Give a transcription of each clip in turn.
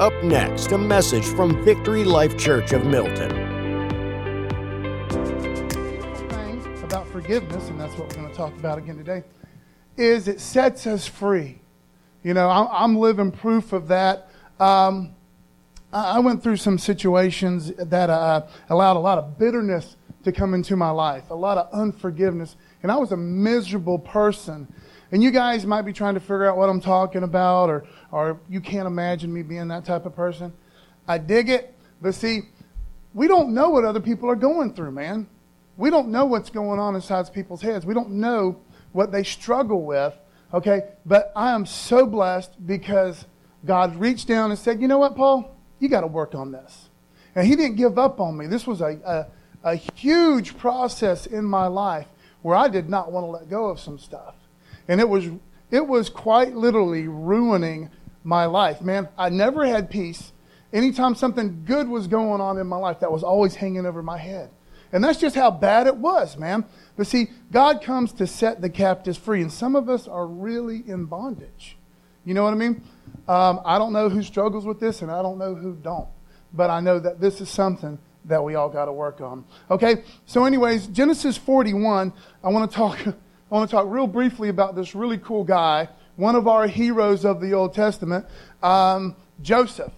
Up next, a message from Victory Life Church of Milton. Thing about forgiveness, and that's what we're going to talk about again today, is it sets us free. You know, I'm, living proof of that. Um, I I went through some situations that uh, allowed a lot of bitterness to come into my life, a lot of unforgiveness, and I was a miserable person. And you guys might be trying to figure out what I'm talking about, or, or you can't imagine me being that type of person. I dig it, but see, we don't know what other people are going through, man. We don't know what's going on inside people's heads. We don't know what they struggle with, okay? But I am so blessed because God reached down and said, You know what, Paul? You got to work on this. And He didn't give up on me. This was a, a, a huge process in my life where I did not want to let go of some stuff. And it was, it was quite literally ruining my life. Man, I never had peace. Anytime something good was going on in my life, that was always hanging over my head. And that's just how bad it was, man. But see, God comes to set the captives free, and some of us are really in bondage. You know what I mean? Um, I don't know who struggles with this, and I don't know who don't. But I know that this is something that we all got to work on. Okay. So, anyways, Genesis 41. I want to talk. I want to talk real briefly about this really cool guy, one of our heroes of the Old Testament, um, Joseph.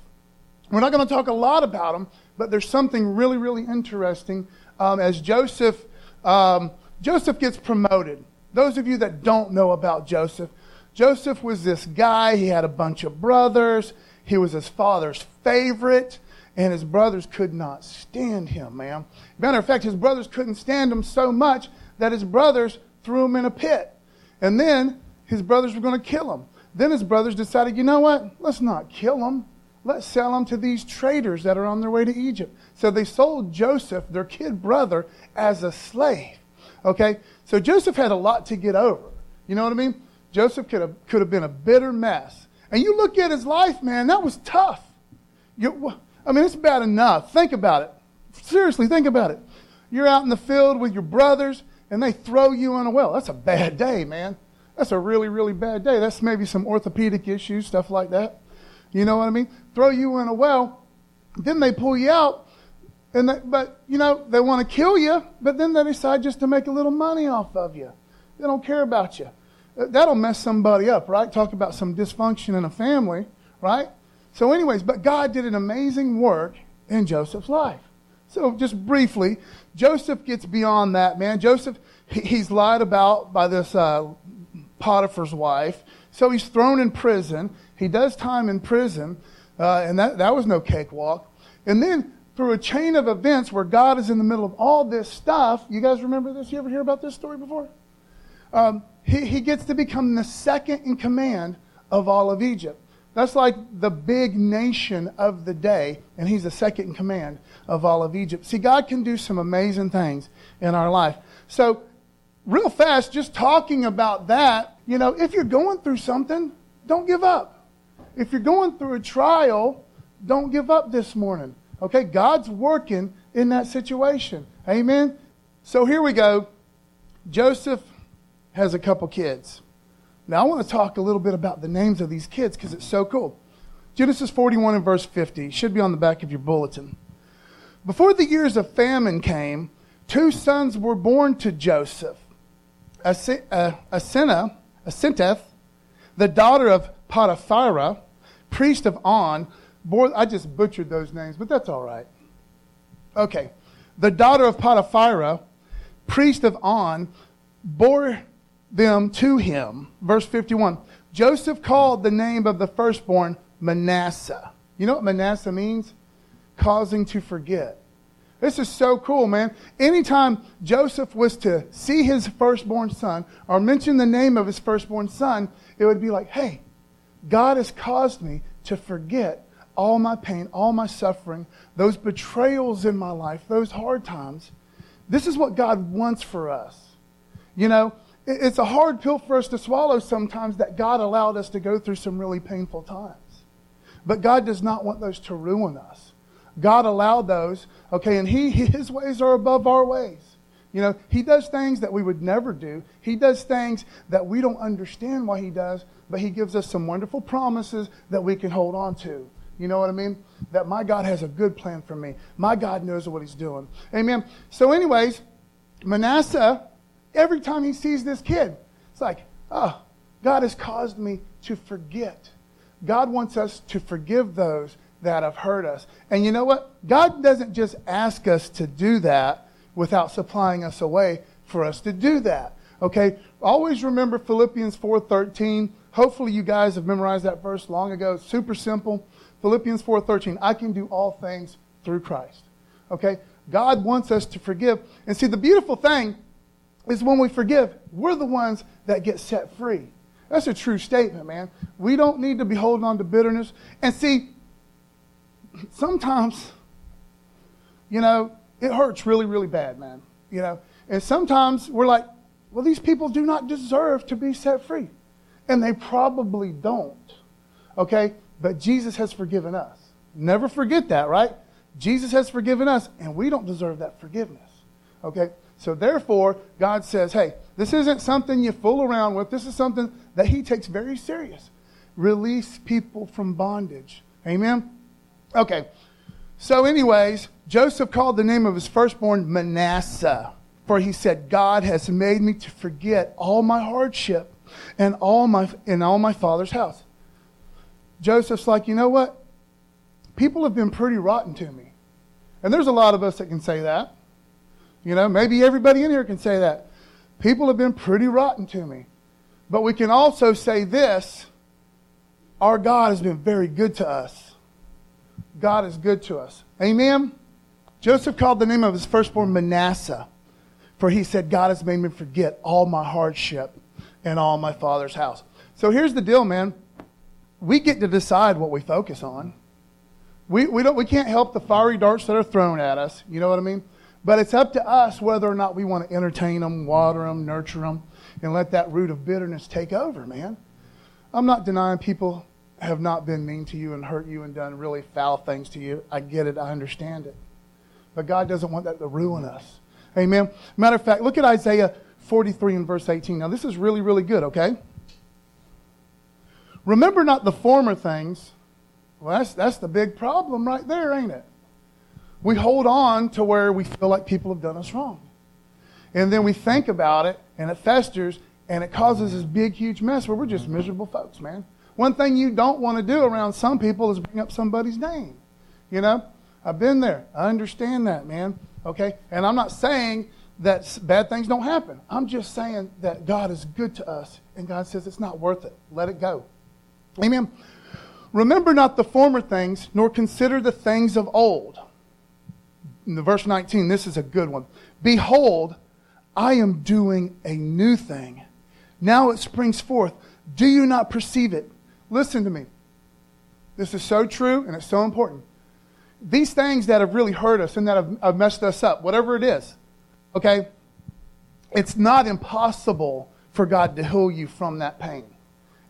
We're not going to talk a lot about him, but there's something really, really interesting um, as Joseph. Um, Joseph gets promoted. Those of you that don't know about Joseph, Joseph was this guy. He had a bunch of brothers. He was his father's favorite, and his brothers could not stand him, man. Matter of fact, his brothers couldn't stand him so much that his brothers threw him in a pit. And then his brothers were going to kill him. Then his brothers decided, you know what? Let's not kill him. Let's sell him to these traders that are on their way to Egypt. So they sold Joseph, their kid brother, as a slave. Okay? So Joseph had a lot to get over. You know what I mean? Joseph could have, could have been a bitter mess. And you look at his life, man, that was tough. You, I mean, it's bad enough. Think about it. Seriously, think about it. You're out in the field with your brothers, and they throw you in a well. That's a bad day, man. That's a really, really bad day. That's maybe some orthopedic issues, stuff like that. You know what I mean? Throw you in a well, then they pull you out, and they, but you know they want to kill you, but then they decide just to make a little money off of you. They don't care about you. Uh, that'll mess somebody up, right? Talk about some dysfunction in a family, right? So, anyways, but God did an amazing work in Joseph's life. So, just briefly, Joseph gets beyond that, man. Joseph, he's lied about by this uh, Potiphar's wife. So, he's thrown in prison. He does time in prison, uh, and that, that was no cakewalk. And then, through a chain of events where God is in the middle of all this stuff, you guys remember this? You ever hear about this story before? Um, he, he gets to become the second in command of all of Egypt. That's like the big nation of the day, and he's the second in command of all of Egypt. See, God can do some amazing things in our life. So, real fast, just talking about that, you know, if you're going through something, don't give up. If you're going through a trial, don't give up this morning. Okay? God's working in that situation. Amen? So, here we go. Joseph has a couple kids. Now, I want to talk a little bit about the names of these kids because it's so cool. Genesis 41 and verse 50 should be on the back of your bulletin. Before the years of famine came, two sons were born to Joseph Asenah, uh, Asinteth, the daughter of Potiphera, priest of On. Bore, I just butchered those names, but that's all right. Okay. The daughter of Potiphera, priest of On, bore them to him. Verse 51 Joseph called the name of the firstborn Manasseh. You know what Manasseh means? Causing to forget. This is so cool, man. Anytime Joseph was to see his firstborn son or mention the name of his firstborn son, it would be like, hey, God has caused me to forget all my pain, all my suffering, those betrayals in my life, those hard times. This is what God wants for us. You know, it's a hard pill for us to swallow sometimes that God allowed us to go through some really painful times. But God does not want those to ruin us. God allowed those, okay, and he, His ways are above our ways. You know, He does things that we would never do. He does things that we don't understand why He does, but He gives us some wonderful promises that we can hold on to. You know what I mean? That my God has a good plan for me. My God knows what he's doing. Amen. So, anyways, Manasseh, every time he sees this kid, it's like, oh, God has caused me to forget. God wants us to forgive those that have hurt us. And you know what? God doesn't just ask us to do that without supplying us a way for us to do that. Okay? Always remember Philippians 4:13. Hopefully you guys have memorized that verse long ago. It's super simple. Philippians 4:13. I can do all things through Christ. Okay? God wants us to forgive. And see the beautiful thing is when we forgive, we're the ones that get set free. That's a true statement, man. We don't need to be holding on to bitterness. And see, sometimes, you know, it hurts really, really bad, man. You know, and sometimes we're like, well, these people do not deserve to be set free. And they probably don't. Okay? But Jesus has forgiven us. Never forget that, right? Jesus has forgiven us, and we don't deserve that forgiveness. Okay? So therefore, God says, hey, this isn't something you fool around with. This is something that He takes very serious. Release people from bondage. Amen? Okay. So, anyways, Joseph called the name of his firstborn Manasseh, for he said, God has made me to forget all my hardship and all my in all my father's house. Joseph's like, you know what? People have been pretty rotten to me. And there's a lot of us that can say that. You know, maybe everybody in here can say that. People have been pretty rotten to me. But we can also say this our God has been very good to us. God is good to us. Amen? Joseph called the name of his firstborn Manasseh, for he said, God has made me forget all my hardship and all my father's house. So here's the deal, man. We get to decide what we focus on. We, we, don't, we can't help the fiery darts that are thrown at us. You know what I mean? But it's up to us whether or not we want to entertain them, water them, nurture them, and let that root of bitterness take over, man. I'm not denying people have not been mean to you and hurt you and done really foul things to you. I get it. I understand it. But God doesn't want that to ruin us. Amen. Matter of fact, look at Isaiah 43 and verse 18. Now, this is really, really good, okay? Remember not the former things. Well, that's, that's the big problem right there, ain't it? We hold on to where we feel like people have done us wrong. And then we think about it, and it festers, and it causes this big, huge mess where we're just miserable folks, man. One thing you don't want to do around some people is bring up somebody's name. You know, I've been there. I understand that, man. Okay? And I'm not saying that bad things don't happen. I'm just saying that God is good to us, and God says it's not worth it. Let it go. Amen. Remember not the former things, nor consider the things of old. Verse 19, this is a good one. Behold, I am doing a new thing. Now it springs forth. Do you not perceive it? Listen to me. This is so true and it's so important. These things that have really hurt us and that have, have messed us up, whatever it is, okay, it's not impossible for God to heal you from that pain.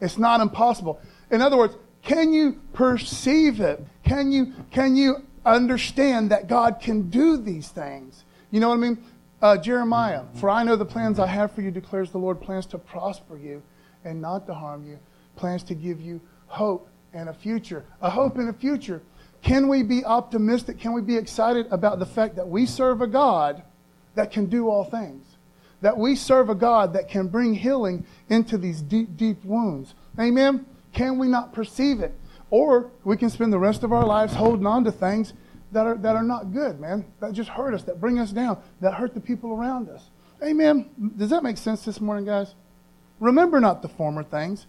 It's not impossible. In other words, can you perceive it? Can you, can you understand that God can do these things? You know what I mean? Uh, Jeremiah, for I know the plans I have for you, declares the Lord, plans to prosper you and not to harm you, plans to give you hope and a future. A hope and a future. Can we be optimistic? Can we be excited about the fact that we serve a God that can do all things? That we serve a God that can bring healing into these deep, deep wounds. Amen? Can we not perceive it? Or we can spend the rest of our lives holding on to things that are, that are not good, man, that just hurt us, that bring us down, that hurt the people around us. Amen. Does that make sense this morning, guys? Remember not the former things,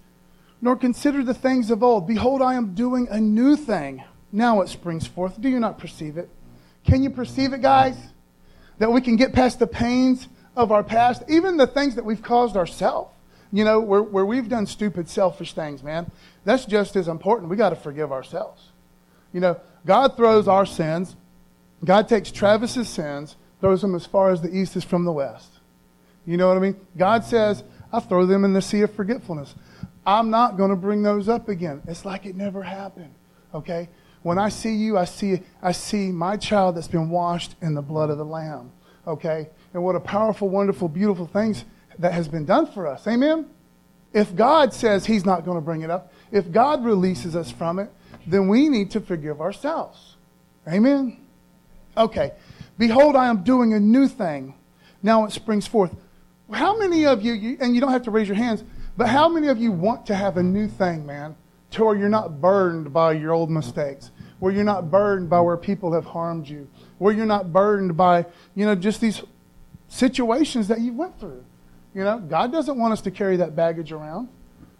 nor consider the things of old. Behold, I am doing a new thing. Now it springs forth. Do you not perceive it? Can you perceive it, guys? That we can get past the pains of our past, even the things that we've caused ourselves. You know, where, where we've done stupid, selfish things, man. That's just as important. We got to forgive ourselves. You know, God throws our sins, God takes Travis's sins, throws them as far as the east is from the west. You know what I mean? God says, I throw them in the sea of forgetfulness. I'm not going to bring those up again. It's like it never happened. Okay? When I see you, I see, I see my child that's been washed in the blood of the Lamb. Okay? And what a powerful, wonderful, beautiful things that has been done for us. Amen? If God says He's not going to bring it up, if God releases us from it, then we need to forgive ourselves. Amen? Okay. Behold, I am doing a new thing. Now it springs forth. How many of you, and you don't have to raise your hands, but how many of you want to have a new thing, man, to where you're not burdened by your old mistakes, where you're not burdened by where people have harmed you, where you're not burdened by, you know, just these situations that you went through? You know, God doesn't want us to carry that baggage around.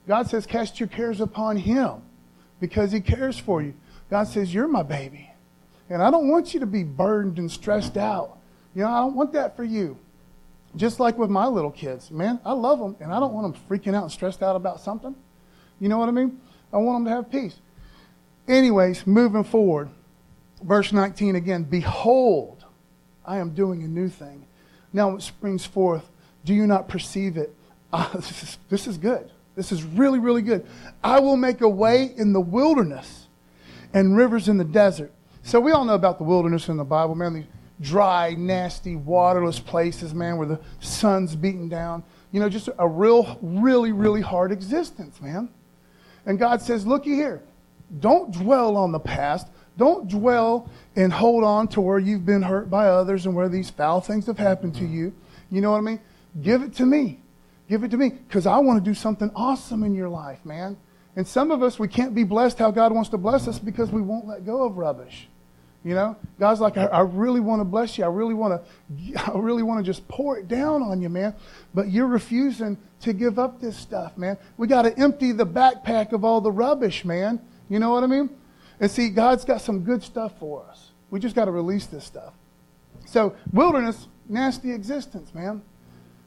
God says, cast your cares upon Him because He cares for you. God says, You're my baby. And I don't want you to be burdened and stressed out. You know, I don't want that for you. Just like with my little kids, man, I love them and I don't want them freaking out and stressed out about something. You know what I mean? I want them to have peace. Anyways, moving forward, verse 19 again Behold, I am doing a new thing. Now it springs forth. Do you not perceive it? Uh, this, is, this is good. This is really, really good. I will make a way in the wilderness and rivers in the desert. So we all know about the wilderness in the Bible, man. These dry, nasty, waterless places, man, where the sun's beating down. You know, just a real, really, really hard existence, man. And God says, looky here. Don't dwell on the past. Don't dwell and hold on to where you've been hurt by others and where these foul things have happened to you. You know what I mean? Give it to me. Give it to me because I want to do something awesome in your life, man. And some of us, we can't be blessed how God wants to bless us because we won't let go of rubbish. You know, God's like, I, I really want to bless you. I really want to, I really want to just pour it down on you, man. But you're refusing to give up this stuff, man. We got to empty the backpack of all the rubbish, man. You know what I mean? And see, God's got some good stuff for us. We just got to release this stuff. So, wilderness, nasty existence, man.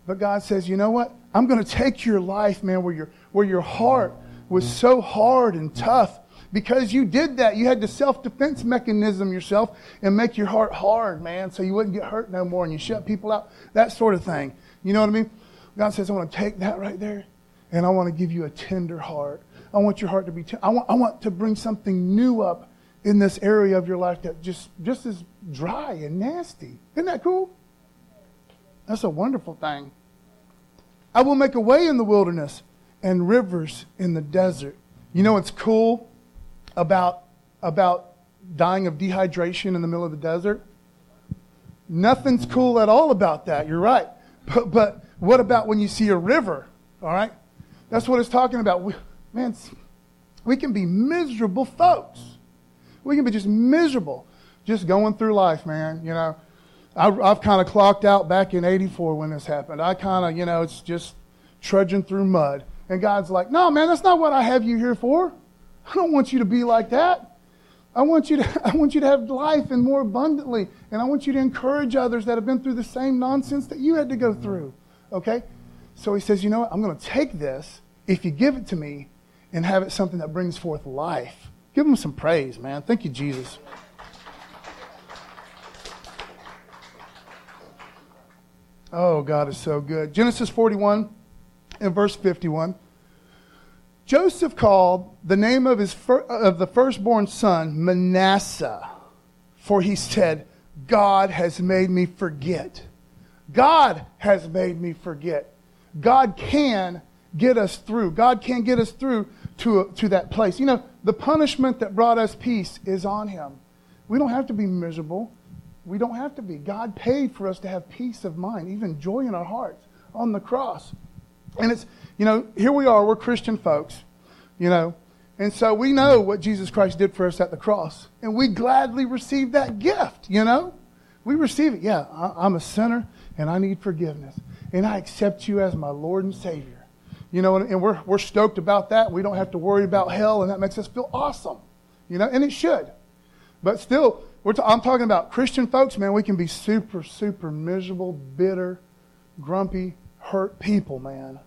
But God says, you know what? I'm going to take your life, man, where your, where your heart was so hard and tough because you did that. You had the self defense mechanism yourself and make your heart hard, man, so you wouldn't get hurt no more and you shut people out, that sort of thing. You know what I mean? God says, I want to take that right there and I want to give you a tender heart. I want your heart to be, t- I, want, I want to bring something new up in this area of your life that just, just is dry and nasty. Isn't that cool? That's a wonderful thing. I will make a way in the wilderness and rivers in the desert. You know what's cool? about, about dying of dehydration in the middle of the desert? Nothing's cool at all about that. You're right. But, but what about when you see a river? All right? That's what it's talking about. We, man, we can be miserable folks. We can be just miserable, just going through life, man. You know, I, I've kind of clocked out back in 84 when this happened. I kind of, you know, it's just trudging through mud. And God's like, no, man, that's not what I have you here for. I don't want you to be like that. I want you to, I want you to have life and more abundantly. And I want you to encourage others that have been through the same nonsense that you had to go through. Okay? So he says, you know what? I'm going to take this, if you give it to me, and have it something that brings forth life. Give him some praise, man. Thank you, Jesus. Oh, God is so good. Genesis 41 and verse 51. Joseph called the name of, his fir- of the firstborn son Manasseh, for he said, God has made me forget. God has made me forget. God can get us through. God can get us through to, a, to that place. You know, the punishment that brought us peace is on him. We don't have to be miserable. We don't have to be. God paid for us to have peace of mind, even joy in our hearts on the cross. And it's, you know, here we are, we're Christian folks, you know, and so we know what Jesus Christ did for us at the cross. And we gladly receive that gift, you know. We receive it. Yeah, I'm a sinner and I need forgiveness. And I accept you as my Lord and Savior. You know, and we're, we're stoked about that. We don't have to worry about hell, and that makes us feel awesome. You know, and it should. But still, I'm talking about Christian folks, man. We can be super, super miserable, bitter, grumpy, hurt people, man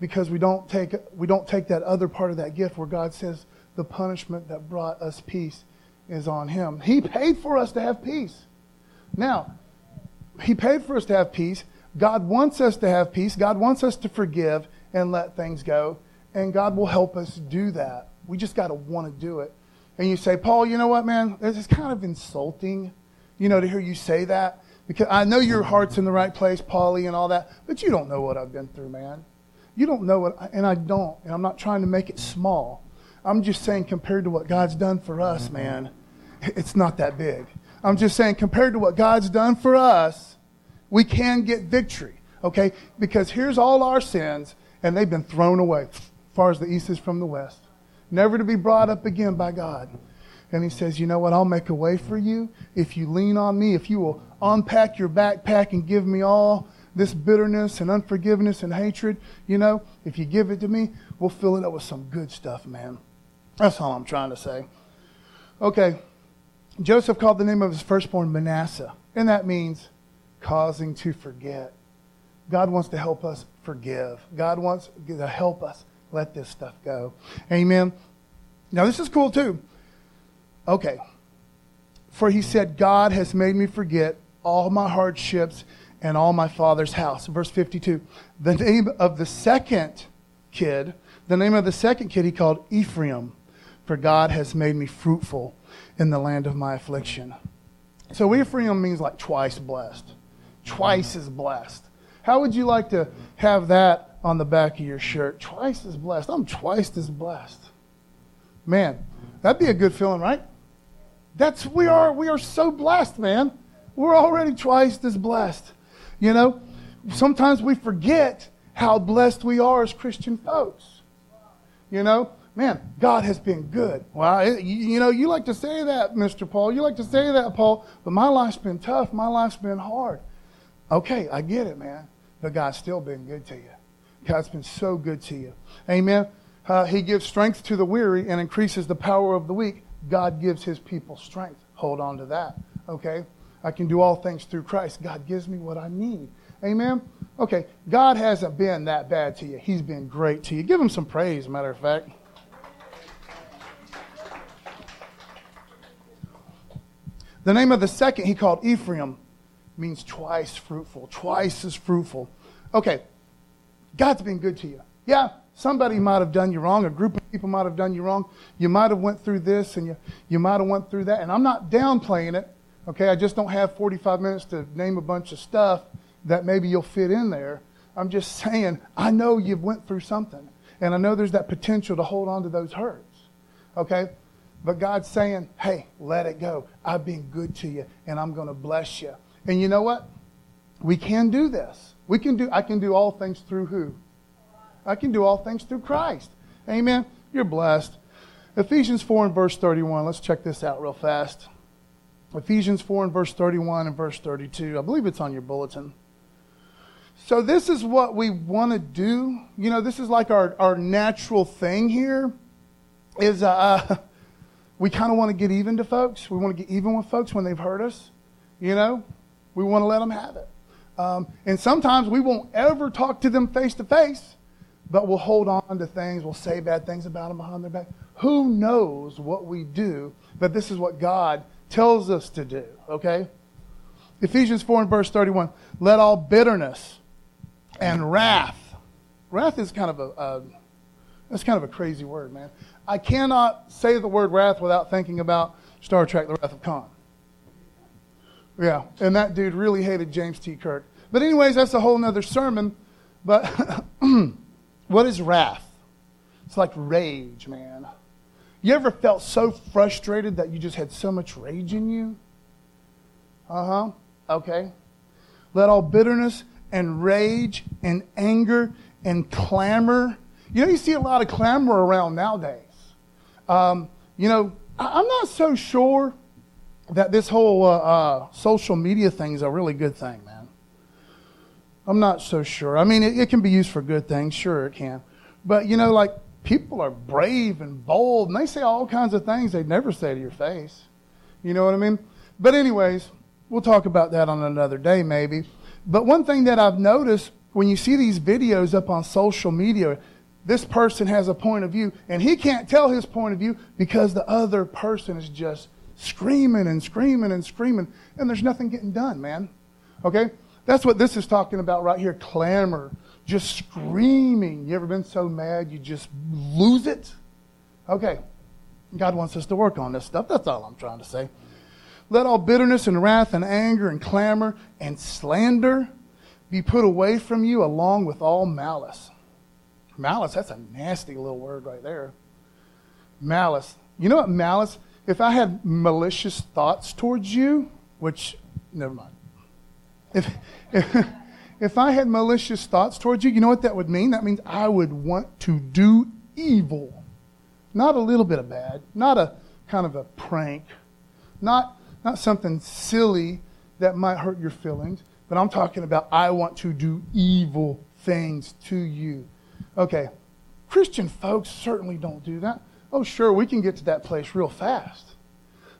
because we don't take we don't take that other part of that gift where God says the punishment that brought us peace is on him. He paid for us to have peace. Now, he paid for us to have peace. God wants us to have peace. God wants us to forgive and let things go, and God will help us do that. We just got to want to do it. And you say, "Paul, you know what, man? This is kind of insulting, you know, to hear you say that because I know your heart's in the right place, Paulie, and all that, but you don't know what I've been through, man." You don't know what, I, and I don't, and I'm not trying to make it small. I'm just saying, compared to what God's done for us, man, it's not that big. I'm just saying, compared to what God's done for us, we can get victory, okay? Because here's all our sins, and they've been thrown away as far as the east is from the west, never to be brought up again by God. And he says, You know what? I'll make a way for you if you lean on me, if you will unpack your backpack and give me all this bitterness and unforgiveness and hatred. You know, if you give it to me, we'll fill it up with some good stuff, man. That's all I'm trying to say. Okay. Joseph called the name of his firstborn Manasseh, and that means causing to forget. God wants to help us forgive. God wants to help us let this stuff go. Amen. Now, this is cool too. Okay. For he said, God has made me forget all my hardships and all my father's house. Verse 52. The name of the second kid, the name of the second kid he called Ephraim, for God has made me fruitful in the land of my affliction. So Ephraim means like twice blessed. Twice as blessed. How would you like to have that on the back of your shirt? Twice as blessed. I'm twice as blessed. Man, that'd be a good feeling, right? That's we are we are so blessed, man. We're already twice as blessed. You know, sometimes we forget how blessed we are as Christian folks. You know, man, God has been good. Well, it, you, you, know, you like to say that, Mr. Paul. You like to say that, Paul, but my life's been tough. My life's been hard. Okay, I get it, man. But God's still been good to you. God's been so good to you. Amen. Uh, he gives strength to the weary and increases the power of the weak. God gives his people strength. Hold on to that. Okay? I can do all things through Christ. God gives me what I need. Amen? Okay, God hasn't been that bad to you. He's been great to you. Give him some praise, matter of fact. The name of the second he called Ephraim means twice fruitful, twice as fruitful. Okay, God's been good to you. Yeah, somebody might have done you wrong. A group of people might have done you wrong. You might have went through this and you, you might have went through that. And I'm not downplaying it. Okay, I just don't have 45 minutes to name a bunch of stuff that maybe you'll fit in there. I'm just saying, I know you've went through something. And I know there's that potential to hold on to those hurts. Okay? But God's saying, hey, let it go. I've been good to you, and I'm going to bless you. And you know what? We can do this. We can do, I can do all things through who? I can do all things through Christ. Amen. You're blessed. Ephesians 4 and verse 31. Let's check this out real fast. Ephesians 4 and verse 31 and verse 32. I believe it's on your bulletin. So, this is what we want to do. You know, this is like our, our natural thing here is uh, we kind of want to get even to folks. We want to get even with folks when they've hurt us. You know, we want to let them have it. Um, and sometimes we won't ever talk to them face to face, but we'll hold on to things. We'll say bad things about them behind their back. Who knows what we do? But this is what God tells us to do, okay? Ephesians 4 and verse 31. Let all bitterness and wrath. Wrath is kind of a, a that's kind of a crazy word, man. I cannot say the word wrath without thinking about Star Trek The Wrath of Khan. Yeah, and that dude really hated James T. Kirk. But, anyways, that's a whole other sermon. But what is wrath? It's like rage, man. You ever felt so frustrated that you just had so much rage in you? Uh huh. Okay. Let all bitterness and rage and anger and clamor. You know, you see a lot of clamor around nowadays. Um, you know, I'm not so sure that this whole uh, uh, social media thing is a really good thing, man. I'm not so sure. I mean, it, it can be used for good things, sure it can. But, you know, like people are brave and bold, and they say all kinds of things they'd never say to your face. You know what I mean? But, anyways, we'll talk about that on another day, maybe. But one thing that I've noticed when you see these videos up on social media, this person has a point of view, and he can't tell his point of view because the other person is just screaming and screaming and screaming, and there's nothing getting done, man. Okay? That's what this is talking about right here clamor just screaming. You ever been so mad you just lose it? Okay. God wants us to work on this stuff. That's all I'm trying to say. Let all bitterness and wrath and anger and clamor and slander be put away from you along with all malice. Malice, that's a nasty little word right there. Malice. You know what malice? If I had malicious thoughts towards you, which, never mind. If, if, if I had malicious thoughts towards you, you know what that would mean? That means I would want to do evil. Not a little bit of bad, not a kind of a prank, not, not something silly that might hurt your feelings, but I'm talking about I want to do evil things to you. Okay, Christian folks certainly don't do that. Oh, sure, we can get to that place real fast.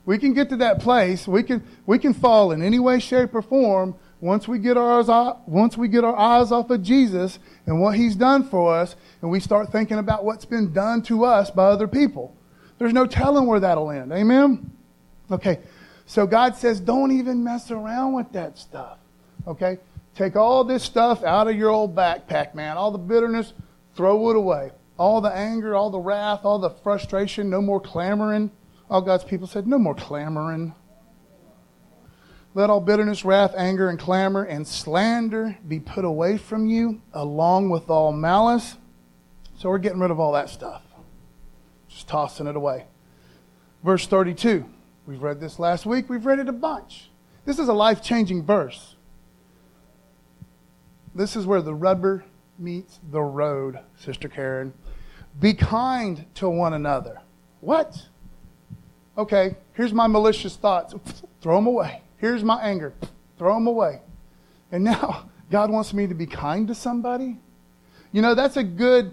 We can get to that place. We can, we can fall in any way, shape, or form once we get our once we get our eyes off of Jesus and what He's done for us, and we start thinking about what's been done to us by other people. There's no telling where that'll end. Amen? Okay, so God says, don't even mess around with that stuff. Okay? Take all this stuff out of your old backpack, man. All the bitterness, throw it away. All the anger, all the wrath, all the frustration, no more clamoring. All God's people said, no more clamoring. Let all bitterness, wrath, anger, and clamor and slander be put away from you, along with all malice. So we're getting rid of all that stuff, just tossing it away. Verse 32. We've read this last week. We've read it a bunch. This is a life changing verse. This is where the rubber meets the road, Sister Karen. Be kind to one another. What? Okay, here's my malicious thoughts. Throw them away. Here's my anger. Throw them away. And now God wants me to be kind to somebody. You know, that's a good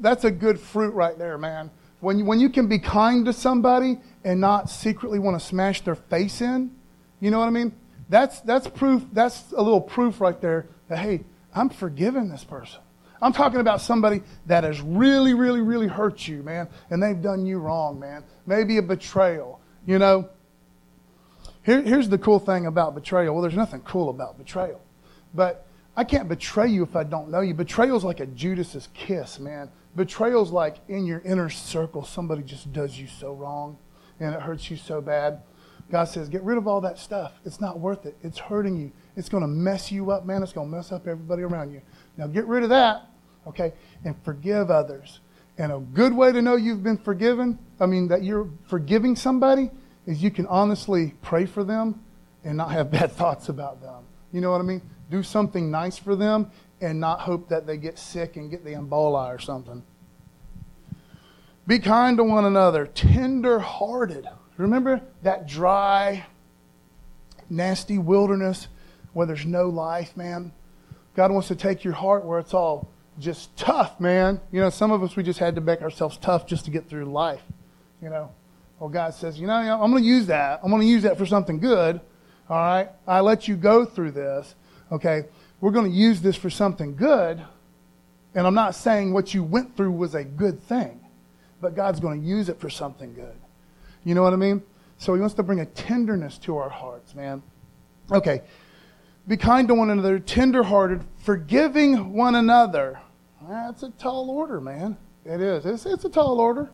that's a good fruit right there, man. When you, when you can be kind to somebody and not secretly want to smash their face in, you know what I mean? That's that's proof that's a little proof right there that hey, I'm forgiving this person. I'm talking about somebody that has really, really, really hurt you, man, and they've done you wrong, man. Maybe a betrayal, you know. Here, here's the cool thing about betrayal. Well, there's nothing cool about betrayal. But I can't betray you if I don't know you. Betrayal's like a Judas's kiss, man. Betrayal's like in your inner circle, somebody just does you so wrong and it hurts you so bad. God says, get rid of all that stuff. It's not worth it. It's hurting you. It's going to mess you up, man. It's going to mess up everybody around you. Now get rid of that, okay, and forgive others. And a good way to know you've been forgiven, I mean, that you're forgiving somebody, is you can honestly pray for them and not have bad thoughts about them. You know what I mean? Do something nice for them and not hope that they get sick and get the Ebola or something. Be kind to one another, tender hearted. Remember that dry, nasty wilderness where there's no life, man? God wants to take your heart where it's all just tough, man. You know, some of us, we just had to make ourselves tough just to get through life. You know, well, God says, you know, I'm going to use that. I'm going to use that for something good. All right? I let you go through this. Okay? We're going to use this for something good. And I'm not saying what you went through was a good thing but God's going to use it for something good. You know what I mean? So he wants to bring a tenderness to our hearts, man. Okay. Be kind to one another, tenderhearted, forgiving one another. That's a tall order, man. It is. It's, it's a tall order.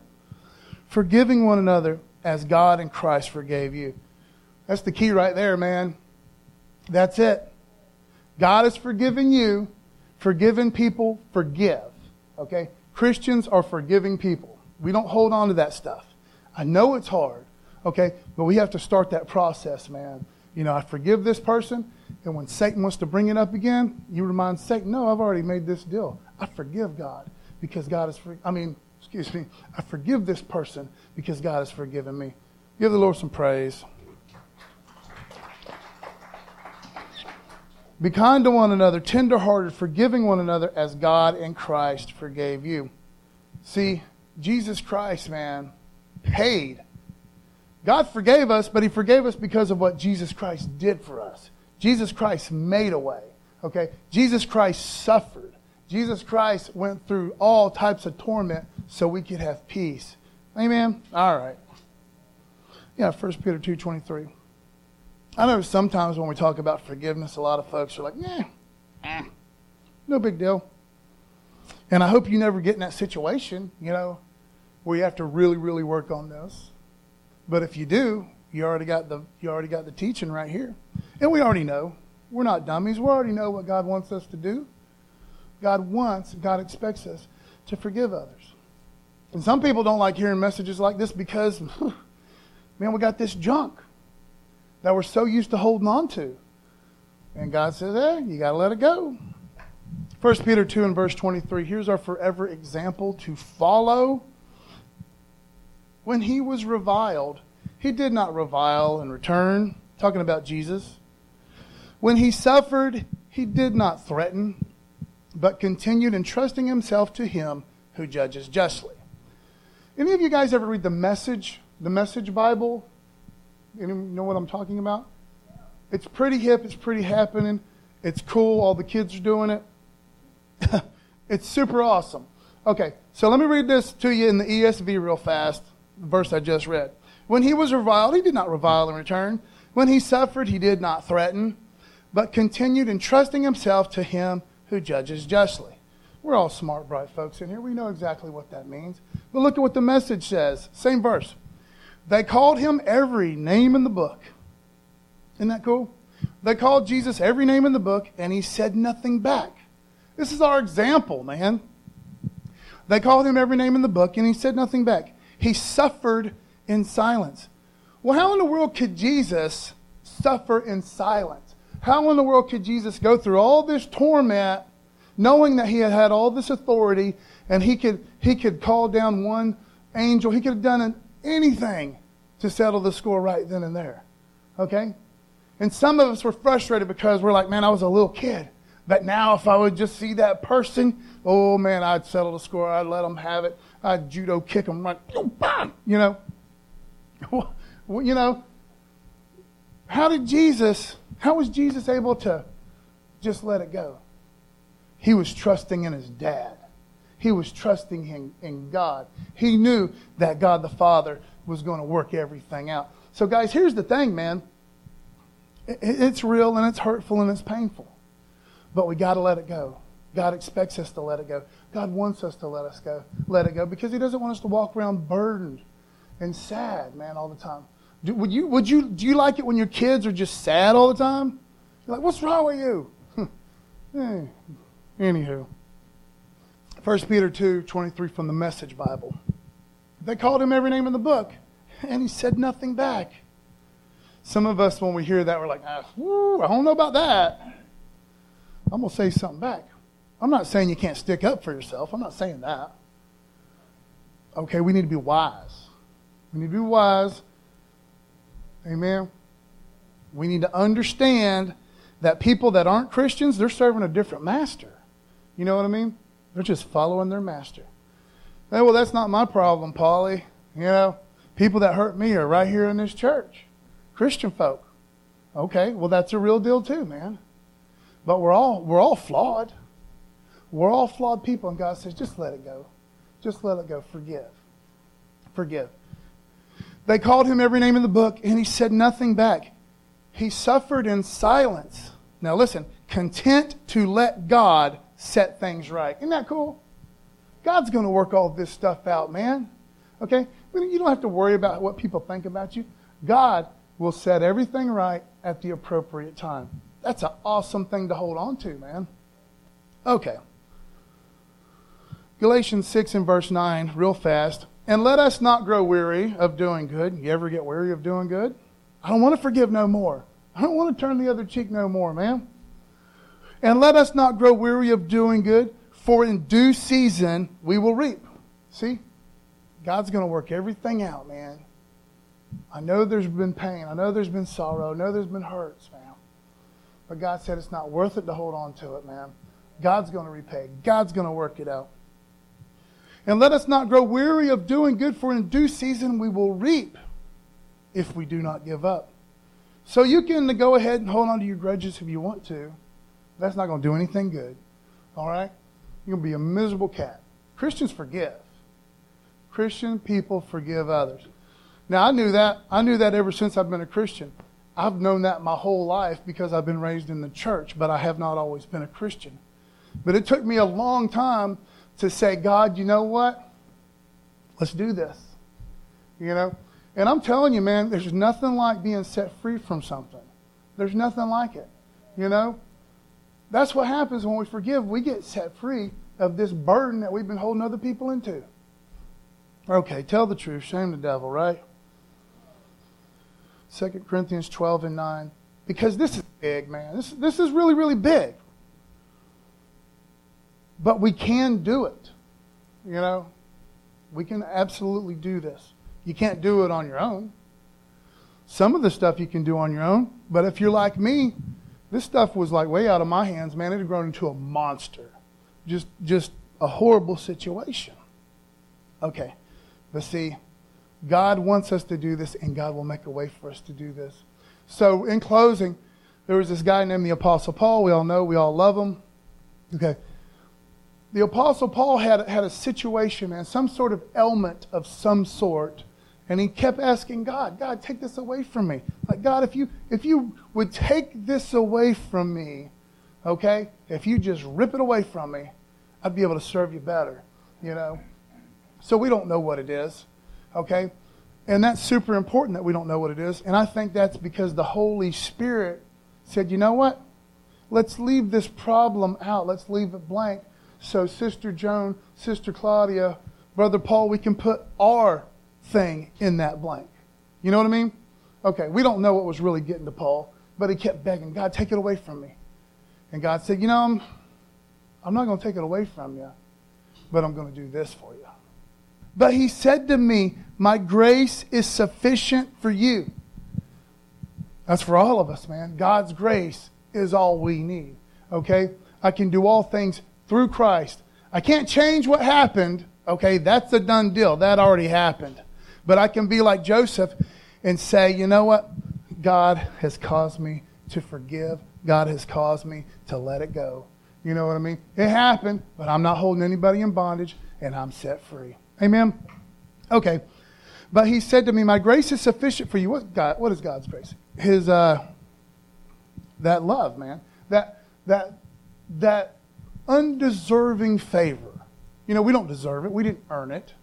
Forgiving one another as God and Christ forgave you. That's the key right there, man. That's it. God has forgiven you. Forgiven people forgive. Okay? Christians are forgiving people. We don't hold on to that stuff. I know it's hard, okay? But we have to start that process, man. You know, I forgive this person, and when Satan wants to bring it up again, you remind Satan, no, I've already made this deal. I forgive God because God is free. I mean, excuse me, I forgive this person because God has forgiven me. Give the Lord some praise. Be kind to one another, tenderhearted, forgiving one another as God in Christ forgave you. See, Jesus Christ, man, paid. God forgave us, but He forgave us because of what Jesus Christ did for us. Jesus Christ made a way. Okay? Jesus Christ suffered. Jesus Christ went through all types of torment so we could have peace. Amen? All right. Yeah, 1 Peter 2.23. I know sometimes when we talk about forgiveness, a lot of folks are like, yeah, eh, no big deal. And I hope you never get in that situation, you know, where you have to really, really work on this. But if you do, you already got the you already got the teaching right here. And we already know. We're not dummies. We already know what God wants us to do. God wants, God expects us to forgive others. And some people don't like hearing messages like this because, man, we got this junk that we're so used to holding on to. And God says, eh, you got to let it go. 1 Peter 2 and verse 23 here's our forever example to follow. When he was reviled, he did not revile in return, talking about Jesus. When he suffered, he did not threaten, but continued entrusting himself to him who judges justly. Any of you guys ever read the message, the message Bible? You know what I'm talking about? It's pretty hip, it's pretty happening, it's cool, all the kids are doing it. it's super awesome. Okay, so let me read this to you in the ESV real fast, the verse I just read. When he was reviled, he did not revile in return. When he suffered, he did not threaten, but continued entrusting himself to him who judges justly. We're all smart, bright folks in here. We know exactly what that means. But look at what the message says. Same verse. They called him every name in the book. Isn't that cool? They called Jesus every name in the book, and he said nothing back. This is our example, man. They called him every name in the book, and he said nothing back. He suffered in silence. Well, how in the world could Jesus suffer in silence? How in the world could Jesus go through all this torment knowing that he had had all this authority and he could, he could call down one angel. He could have done anything to settle the score right then and there. Okay? And some of us were frustrated because we're like, man, I was a little kid. But now, if I would just see that person, oh man, I'd settle the score. I'd let them have it. I'd judo kick them right, you know. you know, how did Jesus, how was Jesus able to just let it go? He was trusting in his dad. He was trusting in, in God. He knew that God the Father was going to work everything out. So, guys, here's the thing, man. It, it's real and it's hurtful and it's painful. But we got to let it go. God expects us to let it go. God wants us to let us go, let it go, because He doesn't want us to walk around burdened and sad, man, all the time. Would you, would you, do you like it when your kids are just sad all the time? You're like, what's wrong with you? hey, Anywho, 1 Peter 2 23 from the Message Bible. They called him every name in the book, and he said nothing back. Some of us, when we hear that, we're like, ah, woo, I don't know about that. I'm going to say something back. I'm not saying you can't stick up for yourself. I'm not saying that. Okay, we need to be wise. We need to be wise. Amen. We need to understand that people that aren't Christians, they're serving a different master. You know what I mean? They're just following their master. Hey, well, that's not my problem, Paulie. You know, people that hurt me are right here in this church. Christian folk. Okay, well, that's a real deal too, man. But we're all we're all flawed. We're all flawed people, and God says, just let it go. Just let it go. Forgive. Forgive. They called him every name in the book, and he said nothing back. He suffered in silence. Now listen, content to let God set things right. Isn't that cool? God's going to work all this stuff out, man. Okay? You don't have to worry about what people think about you. God will set everything right at the appropriate time. That's an awesome thing to hold on to, man. Okay. Galatians 6 and verse 9, real fast. And let us not grow weary of doing good. You ever get weary of doing good? I don't want to forgive no more. I don't want to turn the other cheek no more, man. And let us not grow weary of doing good, for in due season we will reap. See? God's going to work everything out, man. I know there's been pain. I know there's been sorrow. I know there's been hurts, man. But God said it's not worth it to hold on to it, man. God's going to repay. God's going to work it out. And let us not grow weary of doing good, for in due season we will reap if we do not give up. So you can go ahead and hold on to your grudges if you want to. That's not going to do anything good. All right? You're going to be a miserable cat. Christians forgive. Christian people forgive others. Now, I knew that. I knew that ever since I've been a Christian. I've known that my whole life because I've been raised in the church, but I have not always been a Christian. But it took me a long time to say, God, you know what? Let's do this. You know? And I'm telling you, man, there's nothing like being set free from something. There's nothing like it. You know? That's what happens when we forgive. We get set free of this burden that we've been holding other people into. Okay, tell the truth. Shame the devil, right? 2 Corinthians 12 and 9. Because this is big, man. This, this is really, really big. But we can do it. You know, we can absolutely do this. You can't do it on your own. Some of the stuff you can do on your own, but if you're like me, this stuff was like way out of my hands, man. It had grown into a monster. Just just a horrible situation. Okay. But see, God wants us to do this, and God will make a way for us to do this. So, in closing, there was this guy named the Apostle Paul. We all know, we all love him. Okay. The Apostle Paul had, had a situation, man, some sort of ailment of some sort. And he kept asking God, God, take this away from me. Like, God, if you, if you would take this away from me, okay, if you just rip it away from me, I'd be able to serve you better, you know? So we don't know what it is, okay? And that's super important that we don't know what it is. And I think that's because the Holy Spirit said, you know what? Let's leave this problem out. Let's leave it blank. So, Sister Joan, Sister Claudia, Brother Paul, we can put our thing in that blank. You know what I mean? Okay, we don't know what was really getting to Paul, but he kept begging, God, take it away from me. And God said, You know, I'm, I'm not going to take it away from you, but I'm going to do this for you. But he said to me, My grace is sufficient for you. That's for all of us, man. God's grace is all we need. Okay? I can do all things through Christ. I can't change what happened. Okay? That's a done deal. That already happened. But I can be like Joseph and say, you know what? God has caused me to forgive. God has caused me to let it go. You know what I mean? It happened, but I'm not holding anybody in bondage and I'm set free. Amen? Okay. But he said to me, My grace is sufficient for you. What, God, what is God's grace? His, uh, that love, man. That, that, that undeserving favor. You know, we don't deserve it. We didn't earn it.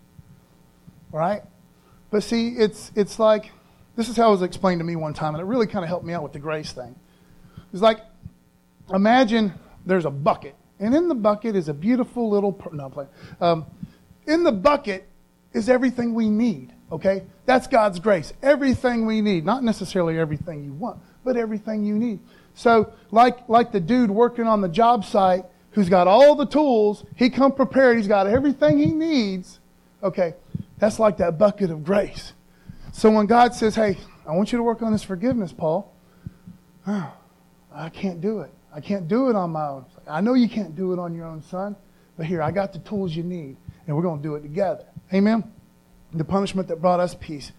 Right? But see, it's, it's like, this is how it was explained to me one time, and it really kind of helped me out with the grace thing. It's like, imagine there's a bucket, and in the bucket is a beautiful little, no. Um, in the bucket is everything we need, okay? That's God's grace. Everything we need. Not necessarily everything you want, but everything you need. So, like, like the dude working on the job site who's got all the tools, he come prepared, he's got everything he needs, okay? That's like that bucket of grace. So when God says, hey, I want you to work on this forgiveness, Paul, oh, I can't do it. I can't do it on my own. I know you can't do it on your own, son, but here, I got the tools you need, and we're going to do it together. Amen? The punishment that brought us peace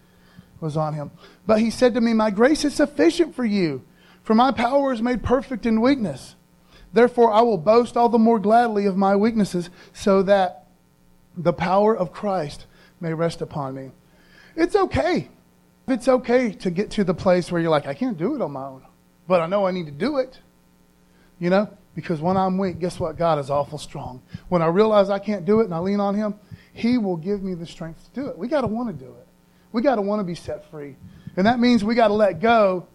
was on him. But he said to me, My grace is sufficient for you, for my power is made perfect in weakness. Therefore, I will boast all the more gladly of my weaknesses, so that the power of Christ may rest upon me. It's okay. It's okay to get to the place where you're like, I can't do it on my own, but I know I need to do it. You know, because when I'm weak, guess what? God is awful strong. When I realize I can't do it and I lean on Him, He will give me the strength to do it. We got to want to do it. We got to want to be set free. And that means we got to let go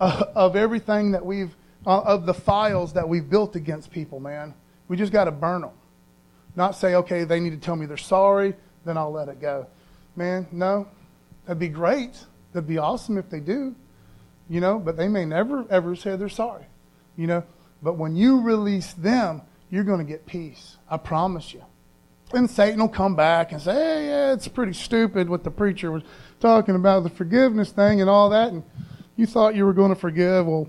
uh, of everything that we've, Uh, of the files that we've built against people, man. We just got to burn them. Not say, okay, they need to tell me they're sorry then I'll let it go. Man, no, that'd be great. That'd be awesome if they do, you know, but they may never, ever say they're sorry, you know. But when you release them, you're going to get peace. I promise you. And Satan will come back and say, hey, yeah, it's pretty stupid what the preacher was talking about, the forgiveness thing and all that. And you thought you were going to forgive. Well,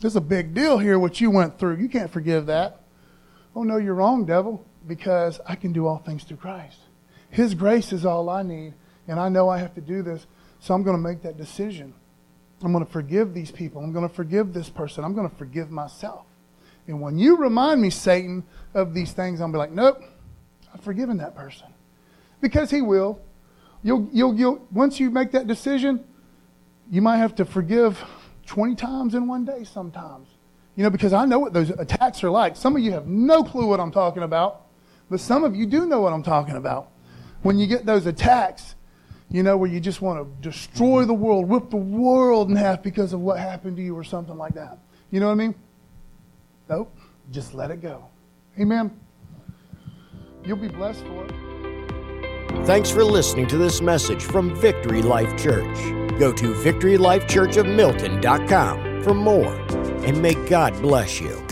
there's a big deal here, what you went through. You can't forgive that. Oh, no, you're wrong, devil, because I can do all things through Christ. His grace is all I need, and I know I have to do this, so I'm going to make that decision. I'm going to forgive these people. I'm going to forgive this person. I'm going to forgive myself. And when you remind me, Satan, of these things, I'll be like, nope, I've forgiven that person. Because he will. You'll, you'll, you'll, once you make that decision, you might have to forgive 20 times in one day sometimes. You know, because I know what those attacks are like. Some of you have no clue what I'm talking about, but some of you do know what I'm talking about when you get those attacks, you know, where you just want to destroy the world, whip the world in half because of what happened to you or something like that. You know what I mean? Nope. Just let it go. Amen. You'll be blessed for it. Thanks for listening to this message from Victory Life Church. Go to victorylifechurchofmilton.com for more, and may God bless you.